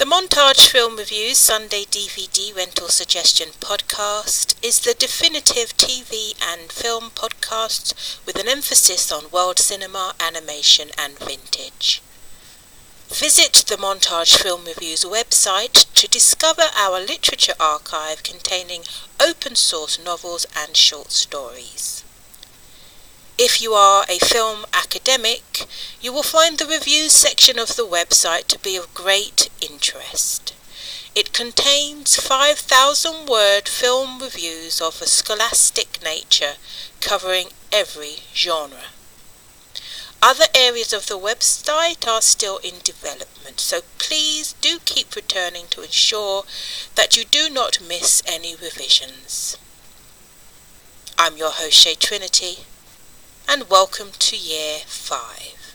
The Montage Film Reviews Sunday DVD Rental Suggestion podcast is the definitive TV and film podcast with an emphasis on world cinema, animation, and vintage. Visit the Montage Film Reviews website to discover our literature archive containing open source novels and short stories. If you are a film academic, you will find the reviews section of the website to be of great interest. It contains 5,000 word film reviews of a scholastic nature covering every genre. Other areas of the website are still in development, so please do keep returning to ensure that you do not miss any revisions. I'm your host, Shay Trinity and welcome to year five.